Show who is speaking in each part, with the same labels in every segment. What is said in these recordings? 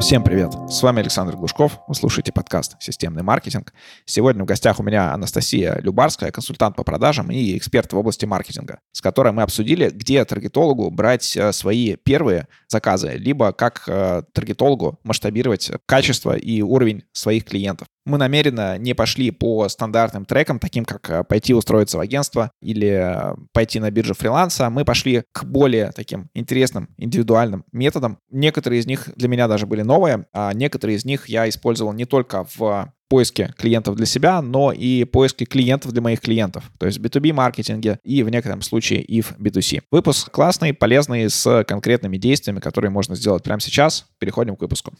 Speaker 1: Всем привет! С вами Александр Глушков. Вы слушаете подкаст «Системный маркетинг». Сегодня в гостях у меня Анастасия Любарская, консультант по продажам и эксперт в области маркетинга, с которой мы обсудили, где таргетологу брать э, свои первые заказы, либо как э, таргетологу масштабировать качество и уровень своих клиентов. Мы намеренно не пошли по стандартным трекам, таким как э, пойти устроиться в агентство или пойти на биржу фриланса. Мы пошли к более таким интересным индивидуальным методам. Некоторые из них для меня даже были новые, а некоторые из них я использовал не только в поиске клиентов для себя, но и поиске клиентов для моих клиентов, то есть в B2B маркетинге и в некотором случае и в B2C. Выпуск классный, полезный, с конкретными действиями, которые можно сделать прямо сейчас. Переходим к выпуску.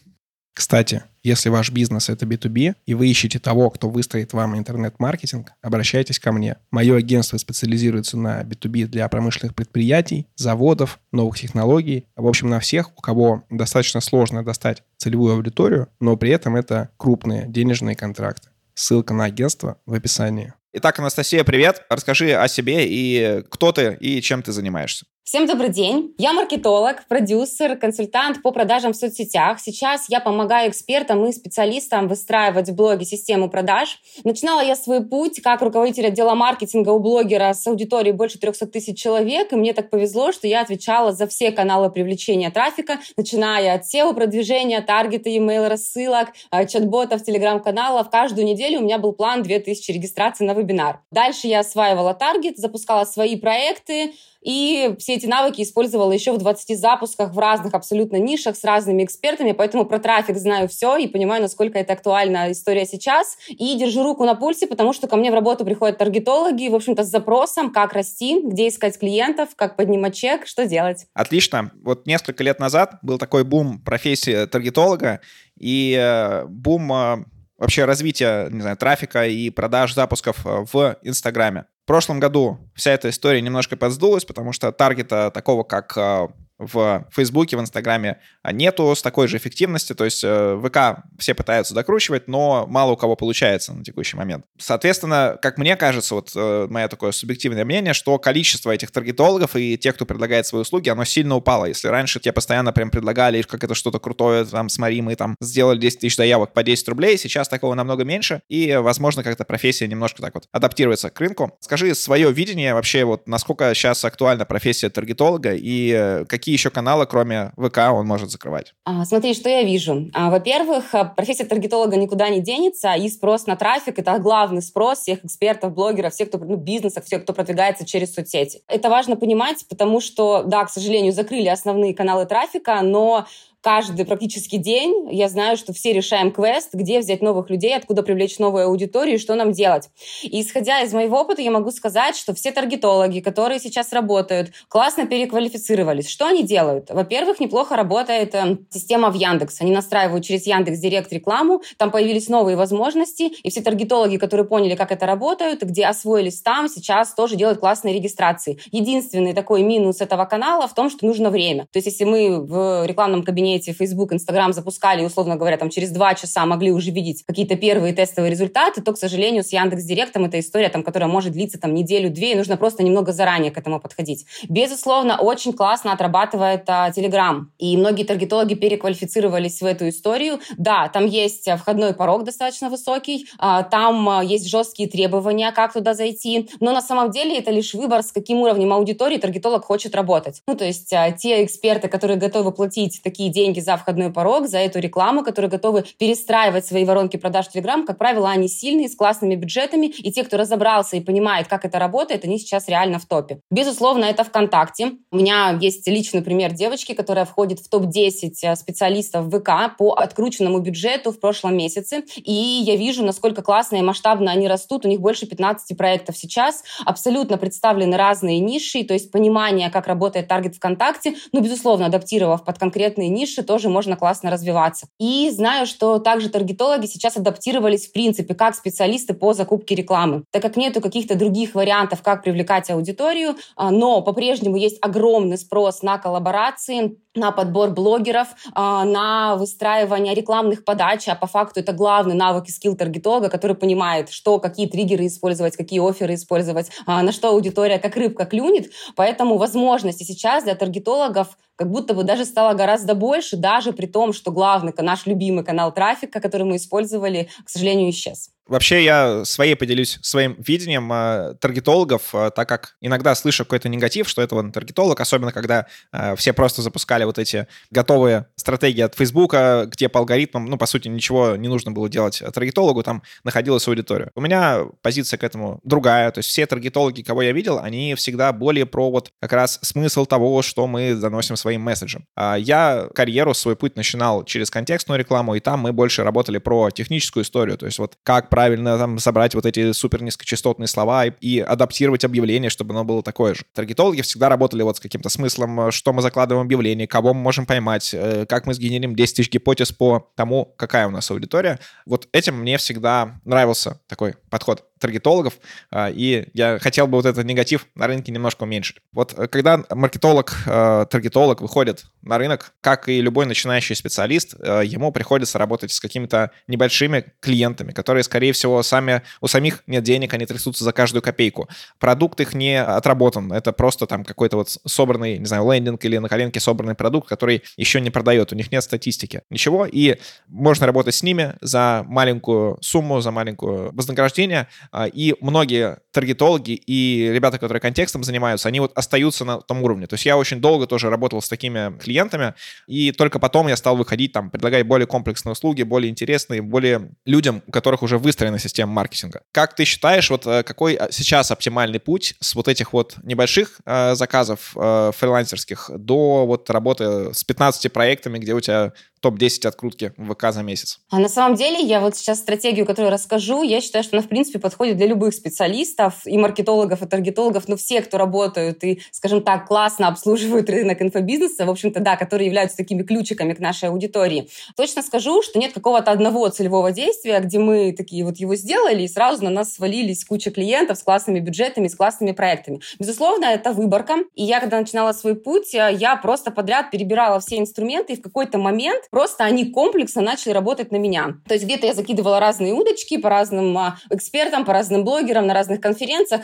Speaker 2: Кстати, если ваш бизнес — это B2B, и вы ищете того, кто выстроит вам интернет-маркетинг, обращайтесь ко мне. Мое агентство специализируется на B2B для промышленных предприятий, заводов, новых технологий. В общем, на всех, у кого достаточно сложно достать целевую аудиторию, но при этом это крупные денежные контракты. Ссылка на агентство в описании.
Speaker 1: Итак, Анастасия, привет. Расскажи о себе и кто ты и чем ты занимаешься.
Speaker 3: Всем добрый день. Я маркетолог, продюсер, консультант по продажам в соцсетях. Сейчас я помогаю экспертам и специалистам выстраивать в блоге систему продаж. Начинала я свой путь как руководитель отдела маркетинга у блогера с аудиторией больше 300 тысяч человек. И мне так повезло, что я отвечала за все каналы привлечения трафика, начиная от SEO, продвижения, таргета, email, рассылок, э, чат-ботов, телеграм-каналов. Каждую неделю у меня был план 2000 регистраций на вебинар. Дальше я осваивала таргет, запускала свои проекты, и все эти навыки использовала еще в 20 запусках в разных абсолютно нишах с разными экспертами, поэтому про трафик знаю все и понимаю, насколько это актуальна история сейчас. И держу руку на пульсе, потому что ко мне в работу приходят таргетологи, в общем-то, с запросом, как расти, где искать клиентов, как поднимать чек, что делать.
Speaker 1: Отлично. Вот несколько лет назад был такой бум профессии таргетолога, и э, бум э, вообще развития, не знаю, трафика и продаж запусков э, в Инстаграме. В прошлом году вся эта история немножко подсдулась, потому что таргета такого, как а, в Фейсбуке, в Инстаграме нету с такой же эффективностью. То есть э, ВК все пытаются докручивать, но мало у кого получается на текущий момент. Соответственно, как мне кажется, вот э, мое такое субъективное мнение, что количество этих таргетологов и тех, кто предлагает свои услуги, оно сильно упало. Если раньше тебе постоянно прям предлагали, как это что-то крутое, там, смотри, мы там сделали 10 тысяч заявок по 10 рублей, сейчас такого намного меньше, и, возможно, как-то профессия немножко так вот адаптируется к рынку. Скажи свое видение вообще, вот насколько сейчас актуальна профессия таргетолога и э, какие какие еще каналы, кроме ВК, он может закрывать?
Speaker 3: А, смотри, что я вижу. А, во-первых, а, профессия таргетолога никуда не денется, и спрос на трафик — это главный спрос всех экспертов, блогеров, всех, кто ну, бизнесов, всех, кто продвигается через соцсети. Это важно понимать, потому что, да, к сожалению, закрыли основные каналы трафика, но каждый практически день я знаю, что все решаем квест, где взять новых людей, откуда привлечь новую аудиторию и что нам делать. И исходя из моего опыта, я могу сказать, что все таргетологи, которые сейчас работают, классно переквалифицировались. Что они делают? Во-первых, неплохо работает э, система в Яндекс. Они настраивают через Яндекс Директ рекламу, там появились новые возможности, и все таргетологи, которые поняли, как это работает, где освоились там, сейчас тоже делают классные регистрации. Единственный такой минус этого канала в том, что нужно время. То есть если мы в рекламном кабинете кабинете Facebook, Instagram запускали, условно говоря, там через два часа могли уже видеть какие-то первые тестовые результаты, то, к сожалению, с Яндекс Директом эта история, там, которая может длиться там неделю-две, и нужно просто немного заранее к этому подходить. Безусловно, очень классно отрабатывает а, Telegram, и многие таргетологи переквалифицировались в эту историю. Да, там есть входной порог достаточно высокий, а, там а, есть жесткие требования, как туда зайти, но на самом деле это лишь выбор, с каким уровнем аудитории таргетолог хочет работать. Ну, то есть а, те эксперты, которые готовы платить такие деньги, деньги за входной порог, за эту рекламу, которые готовы перестраивать свои воронки продаж в Telegram. Как правило, они сильные, с классными бюджетами, и те, кто разобрался и понимает, как это работает, они сейчас реально в топе. Безусловно, это ВКонтакте. У меня есть личный пример девочки, которая входит в топ-10 э, специалистов ВК по открученному бюджету в прошлом месяце. И я вижу, насколько классно и масштабно они растут. У них больше 15 проектов сейчас. Абсолютно представлены разные ниши, то есть понимание, как работает таргет ВКонтакте, ну, безусловно, адаптировав под конкретные ниши, ниши тоже можно классно развиваться. И знаю, что также таргетологи сейчас адаптировались в принципе как специалисты по закупке рекламы, так как нету каких-то других вариантов, как привлекать аудиторию, а, но по-прежнему есть огромный спрос на коллаборации, на подбор блогеров, а, на выстраивание рекламных подач, а по факту это главный навык и скилл таргетолога, который понимает, что, какие триггеры использовать, какие оферы использовать, а, на что аудитория как рыбка клюнет. Поэтому возможности сейчас для таргетологов как будто бы даже стало гораздо больше, даже при том, что главный, наш любимый канал трафика, который мы использовали, к сожалению, исчез.
Speaker 1: Вообще я своей поделюсь своим видением э, таргетологов, э, так как иногда слышу какой-то негатив, что это вот таргетолог, особенно когда э, все просто запускали вот эти готовые стратегии от Фейсбука, где по алгоритмам, ну, по сути, ничего не нужно было делать таргетологу, там находилась аудитория. У меня позиция к этому другая, то есть все таргетологи, кого я видел, они всегда более про вот как раз смысл того, что мы доносим своим месседжем. А я карьеру, свой путь начинал через контекстную рекламу, и там мы больше работали про техническую историю, то есть вот как правильно там собрать вот эти супер низкочастотные слова и, и адаптировать объявление, чтобы оно было такое же. Таргетологи всегда работали вот с каким-то смыслом, э, что мы закладываем в объявление, кого мы можем поймать, э, как мы сгенерим 10 тысяч гипотез по тому, какая у нас аудитория. Вот этим мне всегда нравился такой подход таргетологов, а, и я хотел бы вот этот негатив на рынке немножко уменьшить. Вот э, когда маркетолог, э, таргетолог выходит на рынок, как и любой начинающий специалист, э, ему приходится работать с какими-то небольшими клиентами, которые, скорее всего, сами, у самих нет денег, они трясутся за каждую копейку. Продукт их не отработан, это просто там какой-то вот собранный, не знаю, лендинг или на коленке собранный продукт, который еще не продает, у них нет статистики, ничего, и можно работать с ними за маленькую сумму, за маленькое вознаграждение, и многие таргетологи и ребята, которые контекстом занимаются, они вот остаются на том уровне. То есть я очень долго тоже работал с такими клиентами, и только потом я стал выходить, там, предлагать более комплексные услуги, более интересные, более людям, у которых уже выстроена система маркетинга. Как ты считаешь, вот э, какой а, сейчас оптимальный путь с вот этих вот небольших э, заказов э, фрилансерских до вот работы с 15 проектами, где у тебя топ-10 открутки в ВК за месяц?
Speaker 3: А на самом деле я вот сейчас стратегию, которую расскажу, я считаю, что она, в принципе, подходит для любых специалистов, и маркетологов, и таргетологов, но все, кто работают и, скажем так, классно обслуживают рынок инфобизнеса, в общем-то, да, которые являются такими ключиками к нашей аудитории. Точно скажу, что нет какого-то одного целевого действия, где мы такие вот его сделали, и сразу на нас свалились куча клиентов с классными бюджетами, с классными проектами. Безусловно, это выборка. И я, когда начинала свой путь, я просто подряд перебирала все инструменты, и в какой-то момент Просто они комплексно начали работать на меня. То есть где-то я закидывала разные удочки по разным а, экспертам, по разным блогерам, на разных конференциях,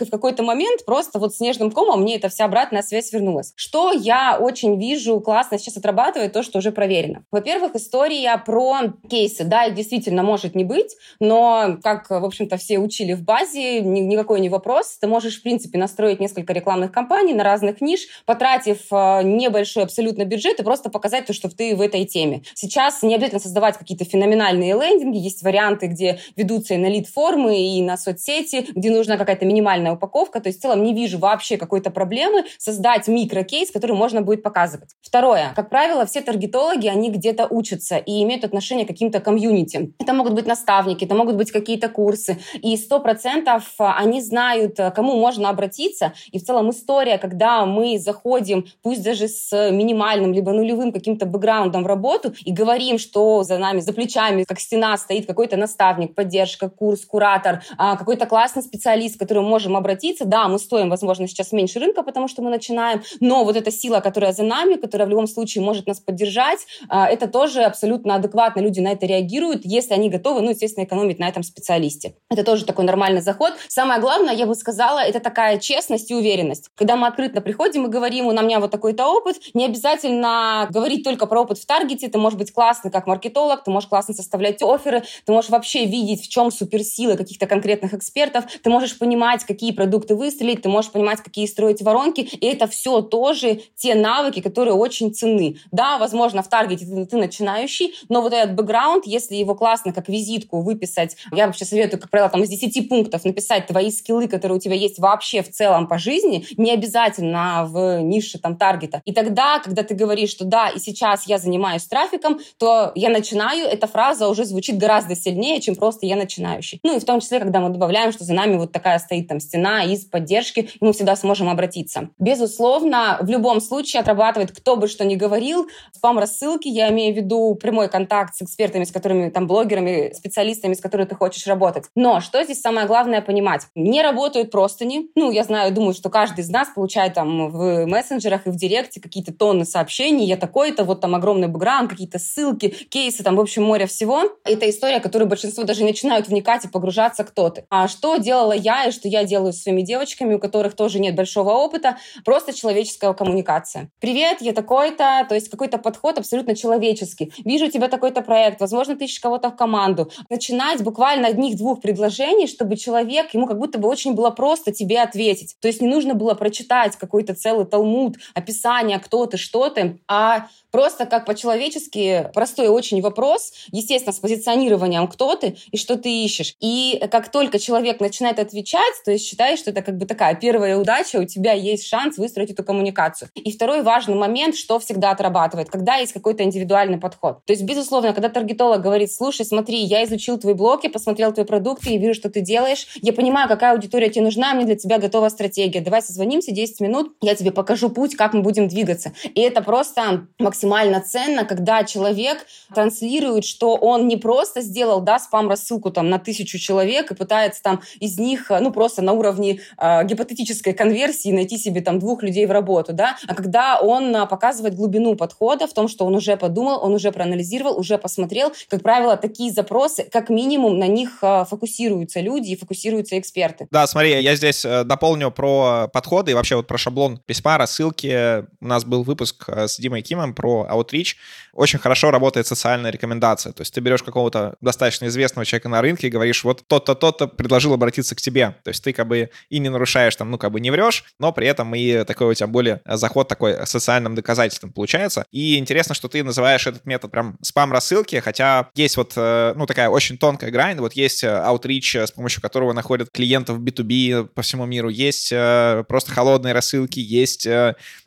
Speaker 3: и в какой-то момент просто вот снежным комом мне эта вся обратная связь вернулась. Что я очень вижу классно сейчас отрабатывает, то, что уже проверено. Во-первых, история про кейсы. Да, их действительно может не быть, но, как, в общем-то, все учили в базе, ни, никакой не вопрос. Ты можешь, в принципе, настроить несколько рекламных кампаний на разных ниш, потратив э, небольшой абсолютно бюджет и просто показать то, что ты в этой теме. Сейчас не обязательно создавать какие-то феноменальные лендинги, есть варианты, где ведутся и на лид-формы, и на соцсети, где нужна какая-то минимальная упаковка. То есть в целом не вижу вообще какой-то проблемы создать микрокейс, который можно будет показывать. Второе. Как правило, все таргетологи, они где-то учатся и имеют отношение к каким-то комьюнити. Это могут быть наставники, это могут быть какие-то курсы. И сто процентов они знают, к кому можно обратиться. И в целом история, когда мы заходим, пусть даже с минимальным либо нулевым каким-то бэкграундом в работу, и говорим, что за нами, за плечами, как стена стоит какой-то наставник, поддержка, курс, куратор, а, какой-то классный специалист, к которому можем обратиться. Да, мы стоим, возможно, сейчас меньше рынка, потому что мы начинаем, но вот эта сила, которая за нами, которая в любом случае может нас поддержать, а, это тоже абсолютно адекватно. Люди на это реагируют, если они готовы, ну, естественно, экономить на этом специалисте. Это тоже такой нормальный заход. Самое главное, я бы сказала, это такая честность и уверенность. Когда мы открыто приходим и говорим, у меня вот такой-то опыт, не обязательно говорить только про опыт в таргете, ты можешь быть классный как маркетолог, ты можешь классно составлять оферы, ты можешь вообще видеть, в чем суперсилы каких-то конкретных экспертов, ты можешь понимать, какие продукты выстрелить, ты можешь понимать, какие строить воронки, и это все тоже те навыки, которые очень ценны. Да, возможно, в таргете ты, ты начинающий, но вот этот бэкграунд, если его классно как визитку выписать, я вообще советую, как правило, там из 10 пунктов написать твои скиллы, которые у тебя есть вообще в целом по жизни, не обязательно в нише там таргета. И тогда, когда ты говоришь, что да, и сейчас я занимаюсь трафиком, то я начинаю, эта фраза уже звучит гораздо сильнее, чем просто я начинающий. Ну и в том числе, когда мы добавляем, что за нами вот такая стоит там стена из поддержки, и мы всегда сможем обратиться. Безусловно, в любом случае отрабатывает кто бы что ни говорил. Спам-рассылки, я имею в виду прямой контакт с экспертами, с которыми, там, блогерами, специалистами, с которыми ты хочешь работать. Но что здесь самое главное понимать? Не работают простыни. Ну, я знаю, думаю, что каждый из нас получает там в мессенджерах и в директе какие-то тонны сообщений. Я такой-то, вот там огромный бэкграунд, какие-то ссылки, кейсы, там, в общем, море всего. Это история, которую большинство даже начинают вникать и погружаться, кто ты. А что делала я и что я делаю с своими девочками, у которых тоже нет большого опыта, просто человеческая коммуникация. Привет, я такой-то, то есть какой-то подход абсолютно человеческий. Вижу у тебя такой-то проект, возможно, ты ищешь кого-то в команду. Начинать буквально одних-двух предложений, чтобы человек, ему как будто бы очень было просто тебе ответить. То есть не нужно было прочитать какой-то целый талмуд, описание, кто ты, что ты, а просто как по-человечески простой очень вопрос, естественно, с позиционированием, кто ты и что ты ищешь. И как только человек начинает отвечать, то есть считай, что это как бы такая первая удача, у тебя есть шанс выстроить эту коммуникацию. И второй важный момент, что всегда отрабатывает, когда есть какой-то индивидуальный подход. То есть, безусловно, когда таргетолог говорит, слушай, смотри, я изучил твой блог, я посмотрел твои продукты, я вижу, что ты делаешь, я понимаю, какая аудитория тебе нужна, мне для тебя готова стратегия. Давай созвонимся 10 минут, я тебе покажу путь, как мы будем двигаться. И это просто максимально ценно, когда человек транслирует, что он не просто сделал, да, спам-рассылку там на тысячу человек и пытается там из них, ну, просто на уровне э, гипотетической конверсии найти себе там двух людей в работу, да, а когда он э, показывает глубину подхода в том, что он уже подумал, он уже проанализировал, уже посмотрел. Как правило, такие запросы, как минимум, на них э, фокусируются люди и фокусируются эксперты.
Speaker 1: Да, смотри, я здесь э, дополню про подходы и вообще вот про шаблон письма, рассылки. У нас был выпуск э, с Димой Кимом про Outreach. Очень хорошо работает социальная рекомендация. То есть ты берешь какого-то достаточно известного человека на рынке и говоришь, вот тот-то, тот-то предложил обратиться к тебе. То есть ты как бы и не нарушаешь там, ну как бы не врешь, но при этом и такой у тебя более заход такой социальным доказательством получается. И интересно, что ты называешь этот метод прям спам-рассылки, хотя есть вот, э, ну такая очень тонкая грань, вот есть Outreach, с помощью которого находят клиентов B2B по всему миру, есть просто холодные рассылки, есть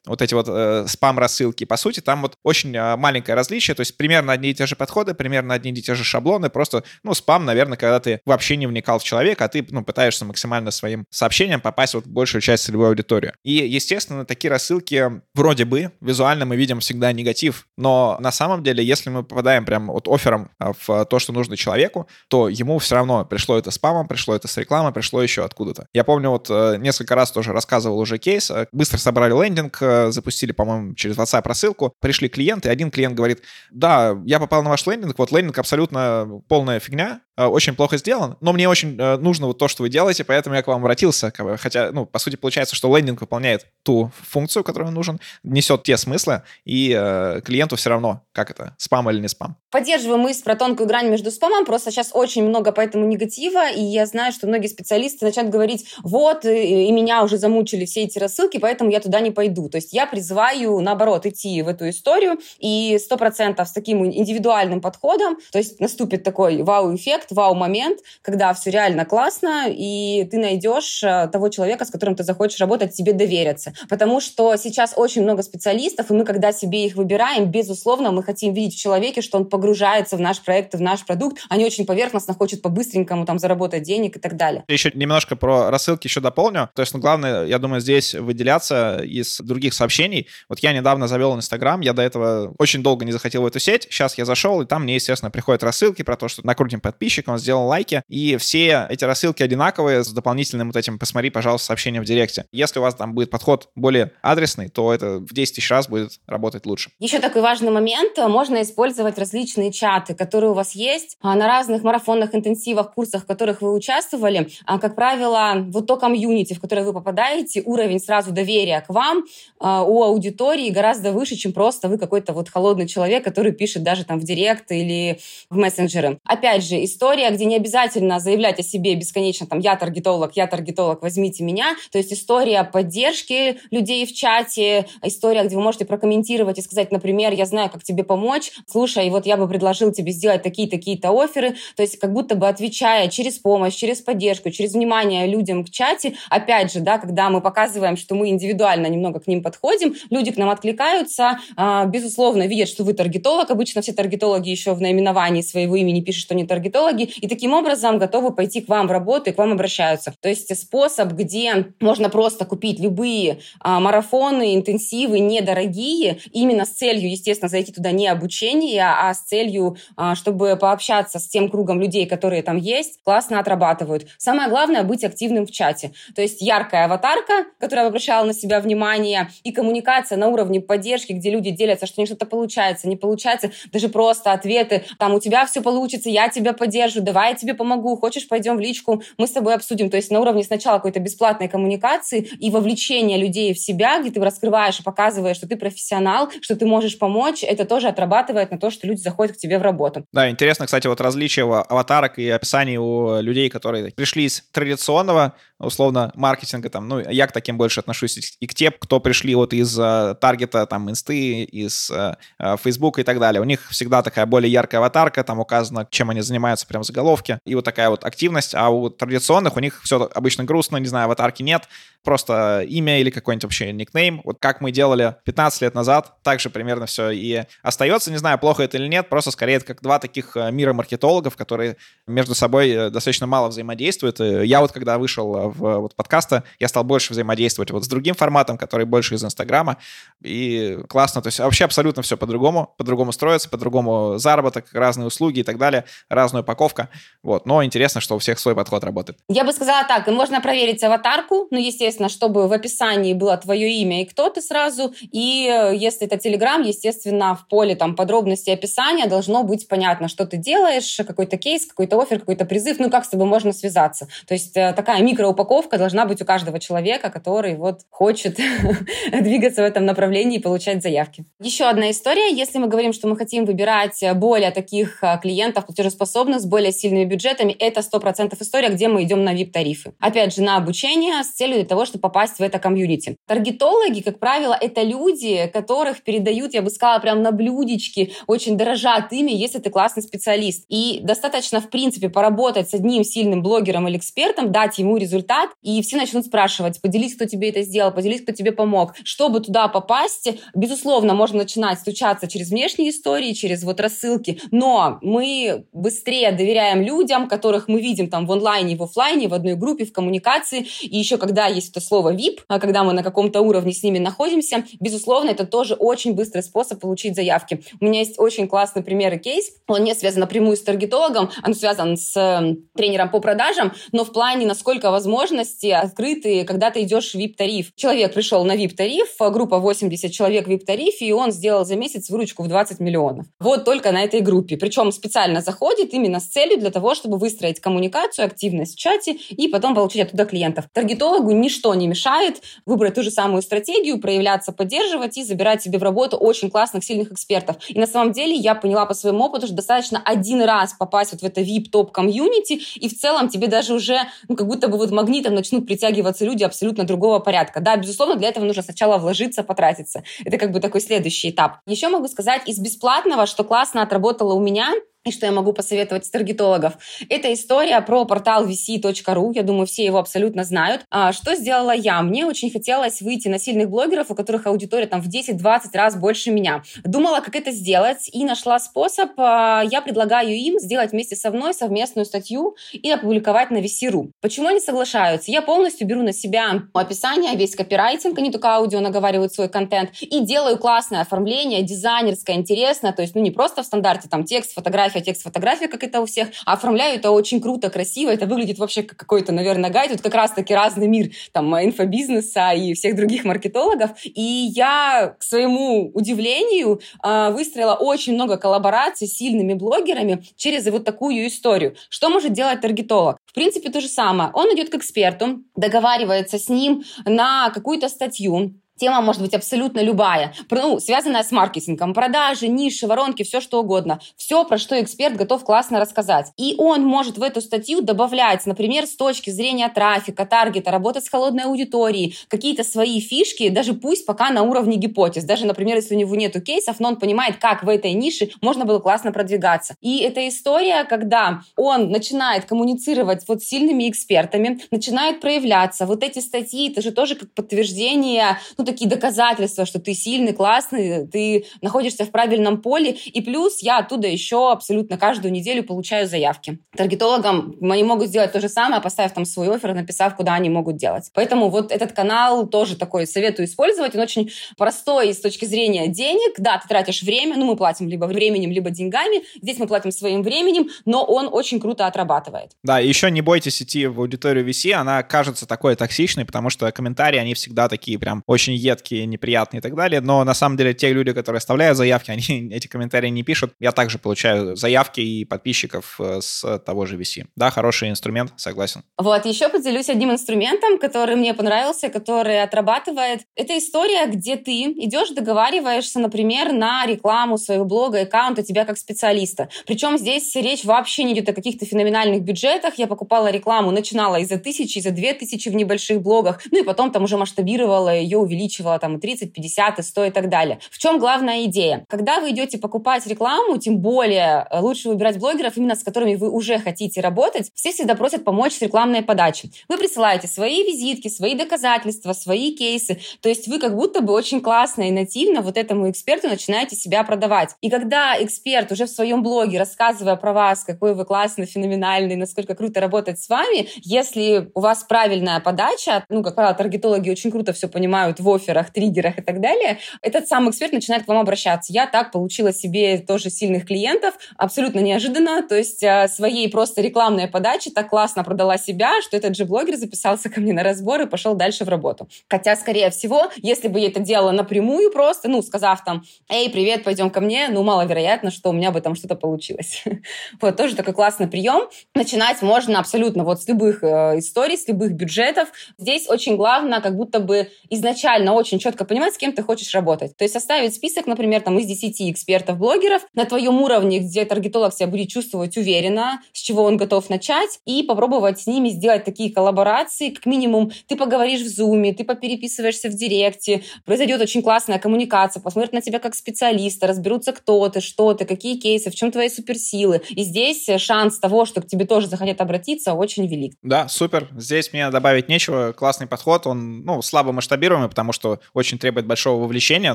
Speaker 1: вот эти вот э, спам-рассылки. По сути, там вот очень э, маленькое различие, то есть примерно одни и те же подходы, примерно одни и те же шаблоны, просто, ну, спам, наверное, когда ты вообще не вникал в человека, а ты, ну, пытаешься максимально своим сообщением попасть вот в большую часть целевой аудитории. И, естественно, такие рассылки вроде бы визуально мы видим всегда негатив, но на самом деле, если мы попадаем прям вот оффером э, в то, что нужно человеку, то ему все равно пришло это спамом, пришло это с рекламой, пришло еще откуда-то. Я помню, вот э, несколько раз тоже рассказывал уже кейс, быстро собрали лендинг, запустили, по-моему, через WhatsApp рассылку, пришли клиенты, один клиент говорит, да, я попал на ваш лендинг, вот лендинг абсолютно полная фигня, Э, очень плохо сделан, но мне очень э, нужно вот то, что вы делаете, поэтому я к вам обратился. Хотя, ну, по сути, получается, что лендинг выполняет ту функцию, которую нужен, несет те смыслы, и э, клиенту все равно, как это, спам или не спам.
Speaker 3: Поддерживаю мысль про тонкую грань между спамом, просто сейчас очень много поэтому негатива, и я знаю, что многие специалисты начнут говорить, вот, и, и меня уже замучили все эти рассылки, поэтому я туда не пойду. То есть я призываю, наоборот, идти в эту историю, и сто процентов с таким индивидуальным подходом, то есть наступит такой вау-эффект, вау-момент, когда все реально классно, и ты найдешь э, того человека, с которым ты захочешь работать, тебе довериться. Потому что сейчас очень много специалистов, и мы, когда себе их выбираем, безусловно, мы хотим видеть в человеке, что он погружается в наш проект, в наш продукт, а не очень поверхностно хочет по-быстренькому там заработать денег и так далее.
Speaker 1: Еще немножко про рассылки еще дополню. То есть, ну, главное, я думаю, здесь выделяться из других сообщений. Вот я недавно завел Инстаграм, я до этого очень долго не захотел в эту сеть, сейчас я зашел, и там мне, естественно, приходят рассылки про то, что накрутим подписчиков, подписчик, он сделал лайки, и все эти рассылки одинаковые с дополнительным вот этим «посмотри, пожалуйста, сообщение в директе». Если у вас там будет подход более адресный, то это в 10 тысяч раз будет работать лучше.
Speaker 3: Еще такой важный момент. Можно использовать различные чаты, которые у вас есть а, на разных марафонах, интенсивах, курсах, в которых вы участвовали. А, как правило, вот то комьюнити, в которое вы попадаете, уровень сразу доверия к вам а, у аудитории гораздо выше, чем просто вы какой-то вот холодный человек, который пишет даже там в директ или в мессенджеры. Опять же, история где не обязательно заявлять о себе бесконечно, там, я таргетолог, я таргетолог, возьмите меня. То есть история поддержки людей в чате, история, где вы можете прокомментировать и сказать, например, я знаю, как тебе помочь, слушай, вот я бы предложил тебе сделать такие-такие-то оферы. То есть как будто бы отвечая через помощь, через поддержку, через внимание людям в чате, опять же, да, когда мы показываем, что мы индивидуально немного к ним подходим, люди к нам откликаются, а, безусловно, видят, что вы таргетолог. Обычно все таргетологи еще в наименовании своего имени пишут, что они таргетологи, и таким образом готовы пойти к вам в работу и к вам обращаются. То есть способ, где можно просто купить любые а, марафоны, интенсивы, недорогие, именно с целью, естественно, зайти туда не обучение, а с целью, а, чтобы пообщаться с тем кругом людей, которые там есть, классно отрабатывают. Самое главное — быть активным в чате. То есть яркая аватарка, которая обращала на себя внимание, и коммуникация на уровне поддержки, где люди делятся, что у них что-то получается, не получается, даже просто ответы, там, у тебя все получится, я тебя поддержу, давай я тебе помогу, хочешь, пойдем в личку, мы с тобой обсудим обсудим, то есть на уровне сначала какой-то бесплатной коммуникации и вовлечения людей в себя, где ты раскрываешь и показываешь, что ты профессионал, что ты можешь помочь, это тоже отрабатывает на то, что люди заходят к тебе в работу.
Speaker 1: Да, интересно, кстати, вот различие аватарок и описаний у людей, которые пришли из традиционного условно, маркетинга, там, ну, я к таким больше отношусь и к тем, кто пришли вот из uh, таргета, там, инсты, из uh, Facebook и так далее. У них всегда такая более яркая аватарка, там указано, чем они занимаются, прям в заголовке, и вот такая вот активность, а у традиционных у них все обычно грустно, не знаю, аватарки нет, просто имя или какой-нибудь вообще никнейм. Вот как мы делали 15 лет назад, так же примерно все и остается. Не знаю, плохо это или нет, просто скорее это как два таких э, мира маркетологов, которые между собой э, достаточно мало взаимодействуют. Я вот когда вышел э, в вот подкаста, я стал больше взаимодействовать вот с другим форматом, который больше из Инстаграма, и классно. То есть вообще абсолютно все по-другому, по-другому строится, по-другому заработок, разные услуги и так далее, разная упаковка. Вот. Но интересно, что у всех свой подход работает.
Speaker 3: Я бы сказала так, можно проверить аватарку, ну, естественно, чтобы в описании было твое имя и кто ты сразу. И э, если это Telegram, естественно, в поле там подробности описания должно быть понятно, что ты делаешь, какой-то кейс, какой-то офер, какой-то призыв, ну как с тобой можно связаться. То есть э, такая микроупаковка должна быть у каждого человека, который вот хочет двигаться в этом направлении и получать заявки. Еще одна история. Если мы говорим, что мы хотим выбирать более таких э, клиентов платежеспособных с более сильными бюджетами, это 100% история, где мы идем на VIP-тарифы. Опять же, на обучение с целью того, чтобы попасть в это комьюнити. Таргетологи, как правило, это люди, которых передают, я бы сказала, прям на блюдечке, очень дорожат ими, если ты классный специалист. И достаточно, в принципе, поработать с одним сильным блогером или экспертом, дать ему результат, и все начнут спрашивать, поделись, кто тебе это сделал, поделись, кто тебе помог. Чтобы туда попасть, безусловно, можно начинать стучаться через внешние истории, через вот рассылки, но мы быстрее доверяем людям, которых мы видим там в онлайне, в офлайне, в одной группе, в коммуникации, и еще когда есть это слово VIP, а когда мы на каком-то уровне с ними находимся, безусловно, это тоже очень быстрый способ получить заявки. У меня есть очень классный пример и кейс. Он не связан напрямую с таргетологом, он связан с эм, тренером по продажам, но в плане, насколько возможности открыты, когда ты идешь в VIP-тариф. Человек пришел на VIP-тариф, группа 80 человек в VIP-тарифе, и он сделал за месяц выручку в 20 миллионов. Вот только на этой группе. Причем специально заходит именно с целью для того, чтобы выстроить коммуникацию, активность в чате и потом получить оттуда клиентов. Таргетологу ничто не мешает выбрать ту же самую стратегию, проявляться, поддерживать и забирать себе в работу очень классных, сильных экспертов. И на самом деле я поняла по своему опыту, что достаточно один раз попасть вот в это VIP-топ-комьюнити, и в целом тебе даже уже, ну, как будто бы вот магнитом начнут притягиваться люди абсолютно другого порядка. Да, безусловно, для этого нужно сначала вложиться, потратиться. Это как бы такой следующий этап. Еще могу сказать из бесплатного, что классно отработало у меня, и что я могу посоветовать из таргетологов? Это история про портал vc.ru. Я думаю, все его абсолютно знают. А, что сделала я? Мне очень хотелось выйти на сильных блогеров, у которых аудитория там в 10-20 раз больше меня. Думала, как это сделать, и нашла способ. А, я предлагаю им сделать вместе со мной совместную статью и опубликовать на vc.ru. Почему они соглашаются? Я полностью беру на себя описание, весь копирайтинг, они только аудио наговаривают свой контент, и делаю классное оформление, дизайнерское, интересное, то есть ну не просто в стандарте там текст, фотография, фотография, текст, фотография, как это у всех. А оформляю это очень круто, красиво. Это выглядит вообще как какой-то, наверное, гайд. Тут как раз-таки разный мир там инфобизнеса и всех других маркетологов. И я, к своему удивлению, а, выстроила очень много коллабораций с сильными блогерами через вот такую историю. Что может делать таргетолог? В принципе, то же самое. Он идет к эксперту, договаривается с ним на какую-то статью, Тема может быть абсолютно любая, ну, связанная с маркетингом, продажи, ниши, воронки, все что угодно. Все, про что эксперт готов классно рассказать. И он может в эту статью добавлять, например, с точки зрения трафика, таргета, работать с холодной аудиторией, какие-то свои фишки, даже пусть пока на уровне гипотез. Даже, например, если у него нету кейсов, но он понимает, как в этой нише можно было классно продвигаться. И это история, когда он начинает коммуницировать вот с сильными экспертами, начинает проявляться. Вот эти статьи, это же тоже как подтверждение, ну, такие доказательства, что ты сильный, классный, ты находишься в правильном поле. И плюс я оттуда еще абсолютно каждую неделю получаю заявки. Таргетологам они могут сделать то же самое, поставив там свой офер, написав, куда они могут делать. Поэтому вот этот канал тоже такой советую использовать. Он очень простой с точки зрения денег. Да, ты тратишь время, ну мы платим либо временем, либо деньгами. Здесь мы платим своим временем, но он очень круто отрабатывает.
Speaker 1: Да, еще не бойтесь идти в аудиторию VC, она кажется такой токсичной, потому что комментарии, они всегда такие прям очень едкие, неприятные и так далее, но на самом деле те люди, которые оставляют заявки, они эти комментарии не пишут. Я также получаю заявки и подписчиков э, с того же VC. Да, хороший инструмент, согласен.
Speaker 3: Вот, еще поделюсь одним инструментом, который мне понравился, который отрабатывает. Это история, где ты идешь, договариваешься, например, на рекламу своего блога, аккаунта тебя как специалиста. Причем здесь речь вообще не идет о каких-то феноменальных бюджетах. Я покупала рекламу, начинала из-за тысячи, из-за две тысячи в небольших блогах, ну и потом там уже масштабировала ее, увеличивала там и 30, 50, и 100 и так далее. В чем главная идея? Когда вы идете покупать рекламу, тем более э, лучше выбирать блогеров, именно с которыми вы уже хотите работать, все всегда просят помочь с рекламной подачей. Вы присылаете свои визитки, свои доказательства, свои кейсы, то есть вы как будто бы очень классно и нативно вот этому эксперту начинаете себя продавать. И когда эксперт уже в своем блоге, рассказывая про вас, какой вы классный, феноменальный, насколько круто работать с вами, если у вас правильная подача, ну, как правило, таргетологи очень круто все понимают в офферах, триггерах и так далее, этот сам эксперт начинает к вам обращаться. Я так получила себе тоже сильных клиентов, абсолютно неожиданно, то есть а, своей просто рекламной подачи так классно продала себя, что этот же блогер записался ко мне на разбор и пошел дальше в работу. Хотя, скорее всего, если бы я это делала напрямую просто, ну, сказав там, эй, привет, пойдем ко мне, ну, маловероятно, что у меня бы там что-то получилось. Вот, тоже такой классный прием. Начинать можно абсолютно вот с любых э, историй, с любых бюджетов. Здесь очень главное как будто бы изначально очень четко понимать, с кем ты хочешь работать. То есть составить список, например, там из 10 экспертов-блогеров на твоем уровне, где таргетолог себя будет чувствовать уверенно, с чего он готов начать, и попробовать с ними сделать такие коллаборации. Как минимум, ты поговоришь в зуме, ты попереписываешься в директе, произойдет очень классная коммуникация, посмотрят на тебя как специалиста, разберутся, кто ты, что ты, какие кейсы, в чем твои суперсилы. И здесь шанс того, что к тебе тоже захотят обратиться, очень велик.
Speaker 1: Да, супер. Здесь мне добавить нечего. Классный подход. Он, ну, слабо масштабируемый, потому что очень требует большого вовлечения,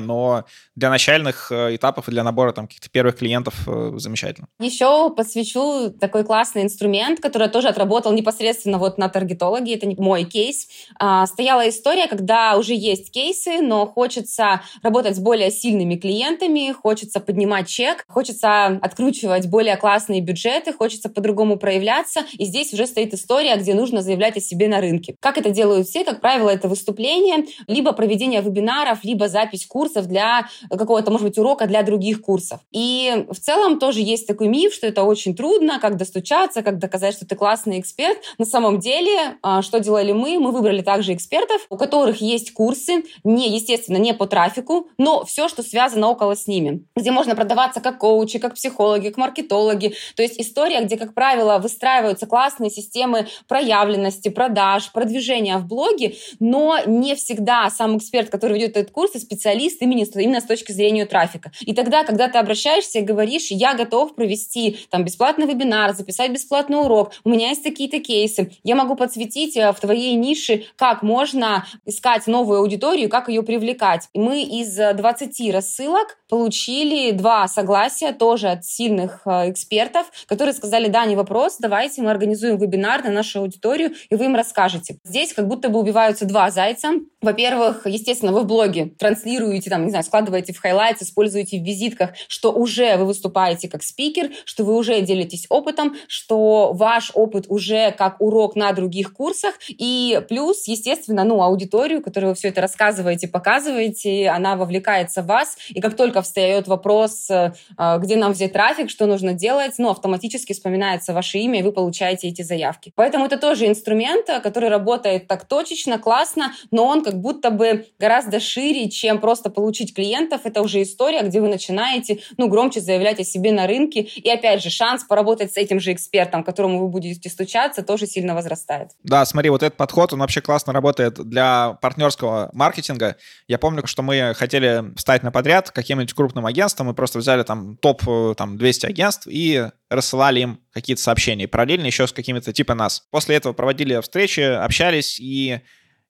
Speaker 1: но для начальных э, этапов и для набора там каких-то первых клиентов э, замечательно.
Speaker 3: Еще посвящу такой классный инструмент, который я тоже отработал непосредственно вот на таргетологии. Это не мой кейс. А, стояла история, когда уже есть кейсы, но хочется работать с более сильными клиентами, хочется поднимать чек, хочется откручивать более классные бюджеты, хочется по-другому проявляться. И здесь уже стоит история, где нужно заявлять о себе на рынке. Как это делают все? Как правило, это выступление, либо проведение вебинаров, либо запись курсов для какого-то, может быть, урока для других курсов. И в целом тоже есть такой миф, что это очень трудно, как достучаться, как доказать, что ты классный эксперт. На самом деле, а, что делали мы? Мы выбрали также экспертов, у которых есть курсы, не, естественно, не по трафику, но все, что связано около с ними, где можно продаваться как коучи, как психологи, как маркетологи. То есть история, где, как правило, выстраиваются классные системы проявленности, продаж, продвижения в блоге, но не всегда эксперт, который ведет этот курс, и специалист именно, именно с точки зрения трафика. И тогда, когда ты обращаешься и говоришь, я готов провести там бесплатный вебинар, записать бесплатный урок, у меня есть такие-то кейсы, я могу подсветить э, в твоей нише, как можно искать новую аудиторию, как ее привлекать. И мы из 20 рассылок получили два согласия тоже от сильных э, экспертов, которые сказали, да, не вопрос, давайте мы организуем вебинар на нашу аудиторию, и вы им расскажете. Здесь как будто бы убиваются два зайца. Во-первых, естественно, вы в блоге транслируете, там, не знаю, складываете в highlights, используете в визитках, что уже вы выступаете как спикер, что вы уже делитесь опытом, что ваш опыт уже как урок на других курсах, и плюс, естественно, ну, аудиторию, которую вы все это рассказываете, показываете, она вовлекается в вас, и как только встает вопрос, э, где нам взять трафик, что нужно делать, ну, автоматически вспоминается ваше имя, и вы получаете эти заявки. Поэтому это тоже инструмент, который работает так точечно, классно, но он как будто бы гораздо шире, чем просто получить клиентов. Это уже история, где вы начинаете, ну, громче заявлять о себе на рынке. И опять же, шанс поработать с этим же экспертом, которому вы будете стучаться, тоже сильно возрастает.
Speaker 1: Да, смотри, вот этот подход, он вообще классно работает для партнерского маркетинга. Я помню, что мы хотели встать на подряд каким-нибудь крупным агентством, мы просто взяли там топ там, 200 агентств и рассылали им какие-то сообщения, параллельно еще с какими-то типа нас. После этого проводили встречи, общались, и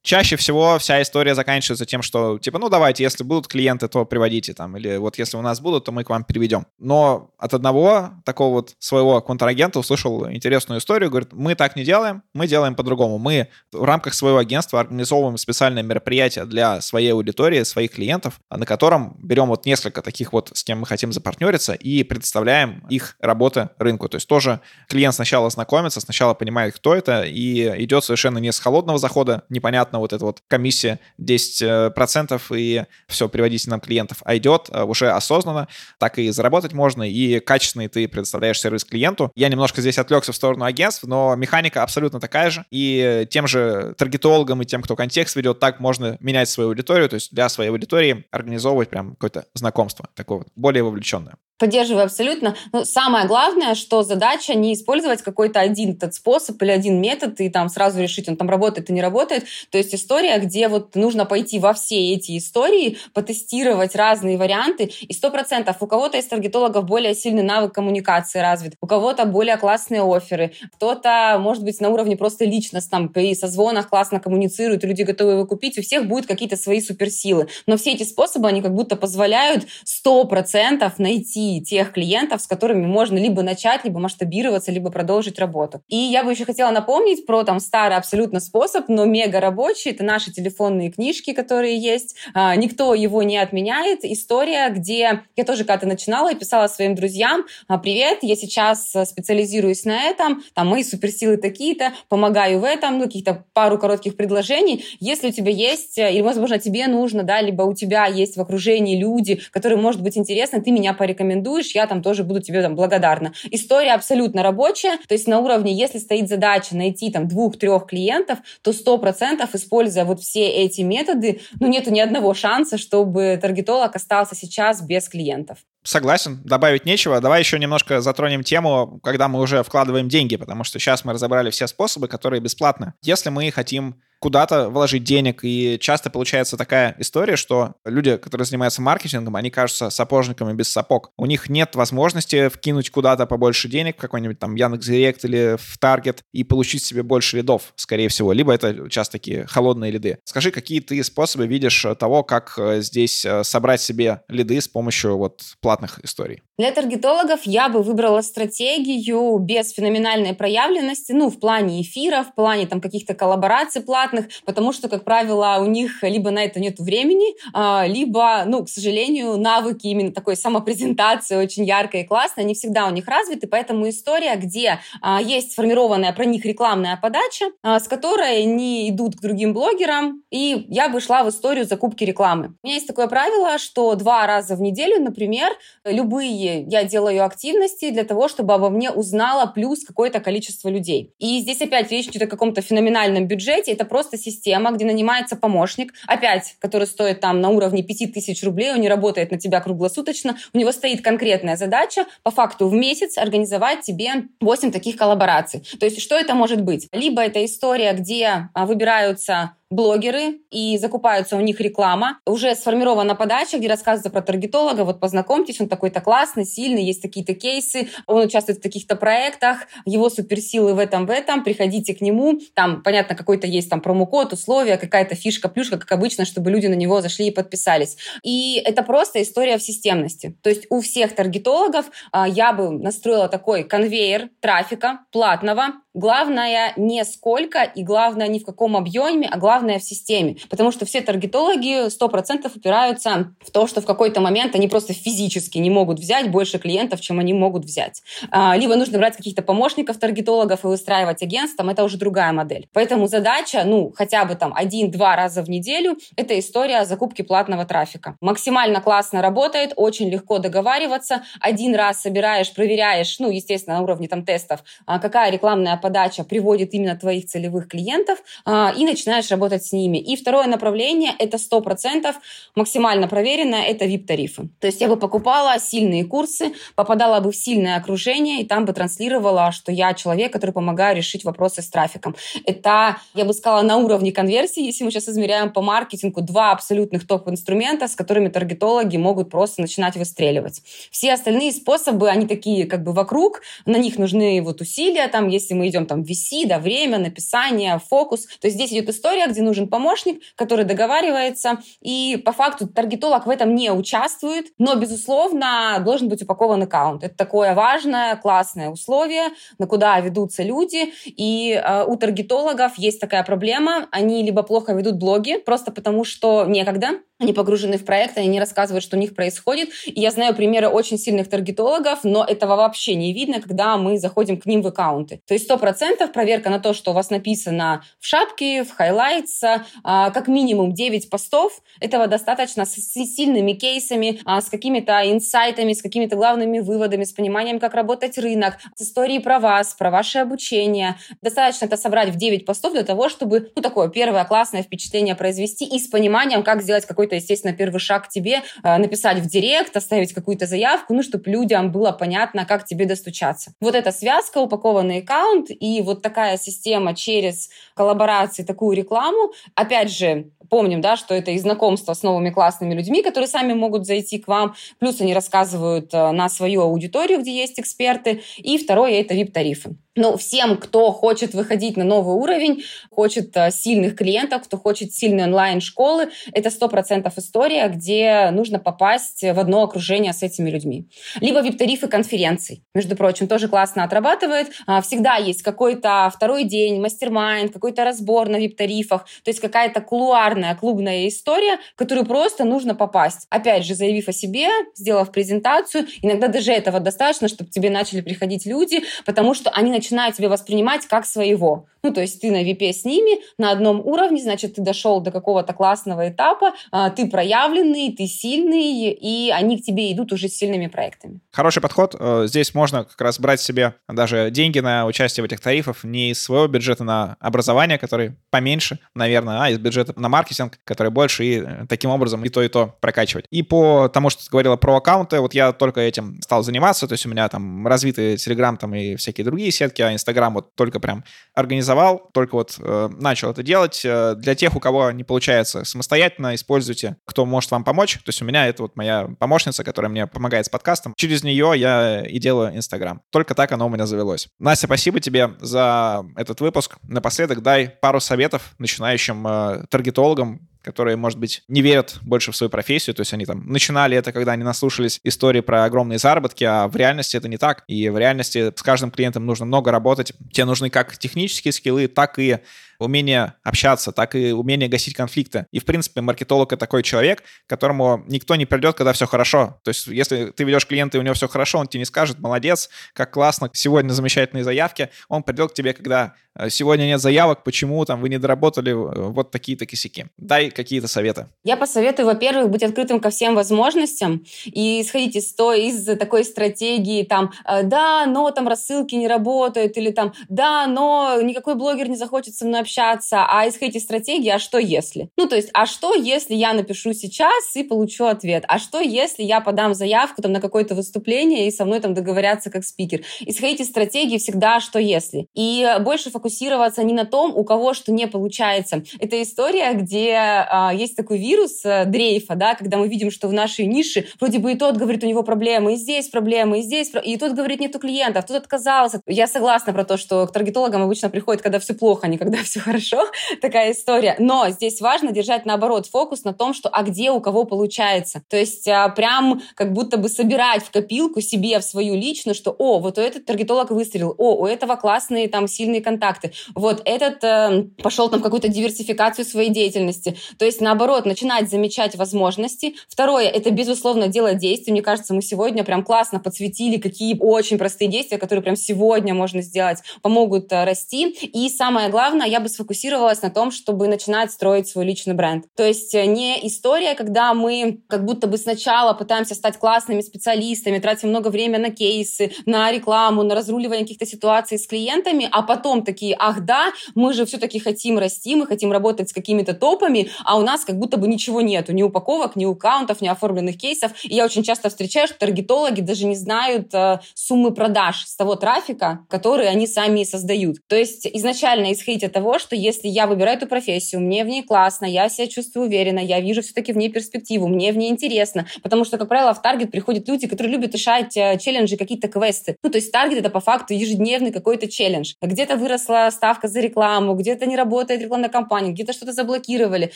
Speaker 1: чаще всего вся история заканчивается тем, что типа, ну давайте, если будут клиенты, то приводите там, или вот если у нас будут, то мы к вам переведем. Но от одного такого вот своего контрагента услышал интересную историю, говорит, мы так не делаем, мы делаем по-другому. Мы в рамках своего агентства организовываем специальное мероприятие для своей аудитории, своих клиентов, на котором берем вот несколько таких вот, с кем мы хотим запартнериться, и представляем их работы рынку. То есть тоже клиент сначала знакомится, сначала понимает, кто это, и идет совершенно не с холодного захода, непонятно непонятно вот эта вот комиссия 10% и все, приводите нам клиентов, а идет уже осознанно, так и заработать можно, и качественный ты предоставляешь сервис клиенту. Я немножко здесь отвлекся в сторону агентств, но механика абсолютно такая же, и тем же таргетологам и тем, кто контекст ведет, так можно менять свою аудиторию, то есть для своей аудитории организовывать прям какое-то знакомство такое вот, более вовлеченное.
Speaker 3: Поддерживаю абсолютно. Но самое главное, что задача не использовать какой-то один этот способ или один метод и там сразу решить, он там работает и не работает. То есть история, где вот нужно пойти во все эти истории, потестировать разные варианты. И сто процентов у кого-то из таргетологов более сильный навык коммуникации развит, у кого-то более классные оферы, кто-то, может быть, на уровне просто личностном, при созвонах классно коммуницирует, люди готовы его купить, у всех будут какие-то свои суперсилы. Но все эти способы, они как будто позволяют сто процентов найти тех клиентов, с которыми можно либо начать, либо масштабироваться, либо продолжить работу. И я бы еще хотела напомнить про там старый абсолютно способ, но мега рабочий. Это наши телефонные книжки, которые есть. А, никто его не отменяет. История, где я тоже когда-то начинала и писала своим друзьям, «А, привет, я сейчас специализируюсь на этом, там мои суперсилы такие-то, помогаю в этом, ну, каких-то пару коротких предложений. Если у тебя есть, или, возможно, тебе нужно, да, либо у тебя есть в окружении люди, которые, может быть, интересны, ты меня порекомендуешь порекомендуешь, я там тоже буду тебе там благодарна. История абсолютно рабочая, то есть на уровне, если стоит задача найти там двух-трех клиентов, то сто процентов, используя вот все эти методы, ну нету ни одного шанса, чтобы таргетолог остался сейчас без клиентов.
Speaker 1: Согласен, добавить нечего. Давай еще немножко затронем тему, когда мы уже вкладываем деньги, потому что сейчас мы разобрали все способы, которые бесплатны. Если мы хотим куда-то вложить денег. И часто получается такая история, что люди, которые занимаются маркетингом, они кажутся сапожниками без сапог. У них нет возможности вкинуть куда-то побольше денег, в какой-нибудь там Яндекс.Директ или в Таргет и получить себе больше лидов, скорее всего. Либо это часто такие холодные лиды. Скажи, какие ты способы видишь того, как э, здесь э, собрать себе лиды с помощью вот платных историй?
Speaker 3: Для таргетологов я бы выбрала стратегию без феноменальной проявленности, ну, в плане эфиров, в плане там каких-то коллабораций платных, потому что, как правило, у них либо на это нет времени, а, либо, ну, к сожалению, навыки именно такой самопрезентации очень яркой и классной, они всегда у них развиты, поэтому история, где а, есть сформированная про них рекламная подача, а, с которой они идут к другим блогерам, и я бы шла в историю закупки рекламы. У меня есть такое правило, что два раза в неделю, например, любые я делаю активности для того, чтобы обо мне узнало плюс какое-то количество людей. И здесь опять речь идет о каком-то феноменальном бюджете. Это просто система, где нанимается помощник, опять, который стоит там на уровне 5000 рублей, он не работает на тебя круглосуточно, у него стоит конкретная задача по факту в месяц организовать тебе 8 таких коллабораций. То есть что это может быть? Либо это история, где а, выбираются блогеры, и закупаются у них реклама. Уже сформирована подача, где рассказывается про таргетолога. Вот познакомьтесь, он такой-то классный, сильный, есть такие-то кейсы, он участвует в таких-то проектах, его суперсилы в этом, в этом, приходите к нему. Там, понятно, какой-то есть там промокод, условия, какая-то фишка, плюшка, как обычно, чтобы люди на него зашли и подписались. И это просто история в системности. То есть у всех таргетологов а, я бы настроила такой конвейер трафика платного, Главное не сколько и главное не в каком объеме, а главное в системе. Потому что все таргетологи 100% упираются в то, что в какой-то момент они просто физически не могут взять больше клиентов, чем они могут взять. А, либо нужно брать каких-то помощников таргетологов и устраивать агентством, это уже другая модель. Поэтому задача, ну, хотя бы там один-два раза в неделю, это история закупки платного трафика. Максимально классно работает, очень легко договариваться. Один раз собираешь, проверяешь, ну, естественно, на уровне там тестов, а, какая рекламная подача приводит именно твоих целевых клиентов, а, и начинаешь работать с ними. И второе направление – это 100% максимально проверенное, это VIP-тарифы. То есть я бы покупала сильные курсы, попадала бы в сильное окружение, и там бы транслировала, что я человек, который помогаю решить вопросы с трафиком. Это, я бы сказала, на уровне конверсии, если мы сейчас измеряем по маркетингу, два абсолютных топ-инструмента, с которыми таргетологи могут просто начинать выстреливать. Все остальные способы, они такие как бы вокруг, на них нужны вот усилия, там, если мы идем идем там VC, да, время, написание, фокус. То есть здесь идет история, где нужен помощник, который договаривается, и по факту таргетолог в этом не участвует, но, безусловно, должен быть упакован аккаунт. Это такое важное, классное условие, на куда ведутся люди, и э, у таргетологов есть такая проблема, они либо плохо ведут блоги, просто потому что некогда, они погружены в проект, они не рассказывают, что у них происходит. И я знаю примеры очень сильных таргетологов, но этого вообще не видно, когда мы заходим к ним в аккаунты. То есть сто процентов проверка на то, что у вас написано в шапке, в highlights, а, как минимум 9 постов. Этого достаточно с сильными кейсами, а, с какими-то инсайтами, с какими-то главными выводами, с пониманием, как работать рынок, с историей про вас, про ваше обучение. Достаточно это собрать в 9 постов для того, чтобы ну, такое первое классное впечатление произвести и с пониманием, как сделать какой-то, естественно, первый шаг к тебе, а, написать в директ, оставить какую-то заявку, ну, чтобы людям было понятно, как тебе достучаться. Вот эта связка, упакованный аккаунт и вот такая система через коллаборации, такую рекламу. Опять же, помним, да, что это и знакомство с новыми классными людьми, которые сами могут зайти к вам, плюс они рассказывают э, на свою аудиторию, где есть эксперты, и второе — это VIP-тарифы. Ну, всем, кто хочет выходить на новый уровень, хочет э, сильных клиентов, кто хочет сильные онлайн-школы, это сто процентов история, где нужно попасть в одно окружение с этими людьми. Либо вип-тарифы конференций, между прочим, тоже классно отрабатывает. А, всегда есть какой-то второй день, мастер-майнд, какой-то разбор на вип-тарифах, то есть какая-то кулуарная клубная история, которую просто нужно попасть. Опять же, заявив о себе, сделав презентацию, иногда даже этого достаточно, чтобы тебе начали приходить люди, потому что они начинают начинают тебя воспринимать как своего. Ну, то есть ты на VP с ними на одном уровне, значит, ты дошел до какого-то классного этапа, а, ты проявленный, ты сильный, и они к тебе идут уже с сильными проектами.
Speaker 1: Хороший подход. Э, здесь можно как раз брать себе даже деньги на участие в этих тарифах не из своего бюджета на образование, который поменьше, наверное, а из бюджета на маркетинг, который больше, и э, таким образом и то, и то прокачивать. И по тому, что ты говорила про аккаунты, вот я только этим стал заниматься, то есть у меня там развиты Telegram там и всякие другие сетки, а Инстаграм вот только прям организовал, только вот э, начал это делать. Э, для тех, у кого не получается самостоятельно, используйте, кто может вам помочь. То есть у меня это вот моя помощница, которая мне помогает с подкастом. Через нее я и делаю Инстаграм. Только так оно у меня завелось. Настя, спасибо тебе за этот выпуск. Напоследок дай пару советов начинающим э, таргетологам, которые, может быть, не верят больше в свою профессию, то есть они там начинали это, когда они наслушались истории про огромные заработки, а в реальности это не так, и в реальности с каждым клиентом нужно много работать. Тебе нужны как технические скиллы, так и умение общаться, так и умение гасить конфликты. И, в принципе, маркетолог — это такой человек, которому никто не придет, когда все хорошо. То есть, если ты ведешь клиента, и у него все хорошо, он тебе не скажет, молодец, как классно, сегодня замечательные заявки. Он придет к тебе, когда э, сегодня нет заявок, почему там вы не доработали э, вот такие-то косяки. Дай какие-то советы.
Speaker 3: Я посоветую, во-первых, быть открытым ко всем возможностям и исходить из, той, из такой стратегии, там, э, да, но там рассылки не работают, или там, да, но никакой блогер не захочет со мной общаться, а исходить из стратегии, а что если? Ну, то есть, а что если я напишу сейчас и получу ответ? А что если я подам заявку там на какое-то выступление и со мной там договорятся как спикер? Исходить из стратегии всегда, что если? И больше фокусироваться не на том, у кого что не получается. Это история, где а, есть такой вирус а, дрейфа, да, когда мы видим, что в нашей нише вроде бы и тот говорит, у него проблемы, и здесь проблемы, и здесь, и тот говорит, нету клиентов, тот отказался. Я согласна про то, что к таргетологам обычно приходит, когда все плохо, а не когда все все хорошо, такая история. Но здесь важно держать, наоборот, фокус на том, что а где у кого получается. То есть а, прям как будто бы собирать в копилку себе, в свою личную, что, о, вот у этот таргетолог выстрелил, о, у этого классные там сильные контакты, вот этот э, пошел там какую-то диверсификацию своей деятельности. То есть, наоборот, начинать замечать возможности. Второе, это, безусловно, делать действия. Мне кажется, мы сегодня прям классно подсветили, какие очень простые действия, которые прям сегодня можно сделать, помогут э, расти. И самое главное, я бы бы сфокусировалась на том, чтобы начинать строить свой личный бренд. То есть э, не история, когда мы как будто бы сначала пытаемся стать классными специалистами, тратим много времени на кейсы, на рекламу, на разруливание каких-то ситуаций с клиентами, а потом такие, ах да, мы же все-таки хотим расти, мы хотим работать с какими-то топами, а у нас как будто бы ничего нету, ни упаковок, ни аккаунтов, ни оформленных кейсов. И я очень часто встречаю, что таргетологи даже не знают э, суммы продаж с того трафика, который они сами создают. То есть изначально исходить от того, что если я выбираю эту профессию, мне в ней классно, я себя чувствую уверенно, я вижу все-таки в ней перспективу, мне в ней интересно. Потому что, как правило, в таргет приходят люди, которые любят решать э, челленджи, какие-то квесты. Ну, то есть таргет — это по факту ежедневный какой-то челлендж. Где-то выросла ставка за рекламу, где-то не работает рекламная кампания, где-то что-то заблокировали.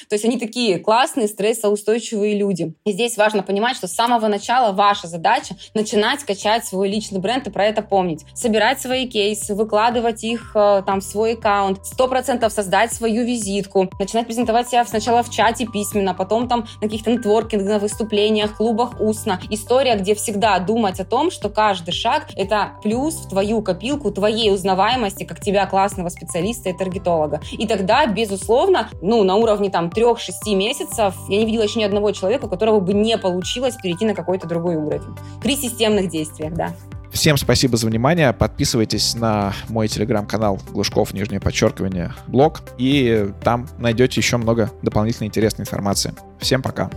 Speaker 3: То есть они такие классные, стрессоустойчивые люди. И здесь важно понимать, что с самого начала ваша задача — начинать качать свой личный бренд и про это помнить. Собирать свои кейсы, выкладывать их э, там в свой аккаунт. 100% 100% создать свою визитку, начинать презентовать себя сначала в чате письменно, потом там на каких-то нетворкинг, на выступлениях, клубах устно. История, где всегда думать о том, что каждый шаг — это плюс в твою копилку, твоей узнаваемости, как тебя классного специалиста и таргетолога. И тогда, безусловно, ну, на уровне там 3-6 месяцев я не видела еще ни одного человека, у которого бы не получилось перейти на какой-то другой уровень. При системных действиях, да.
Speaker 1: Всем спасибо за внимание. Подписывайтесь на мой телеграм-канал Глушков, нижнее подчеркивание, блог. И там найдете еще много дополнительной интересной информации. Всем пока.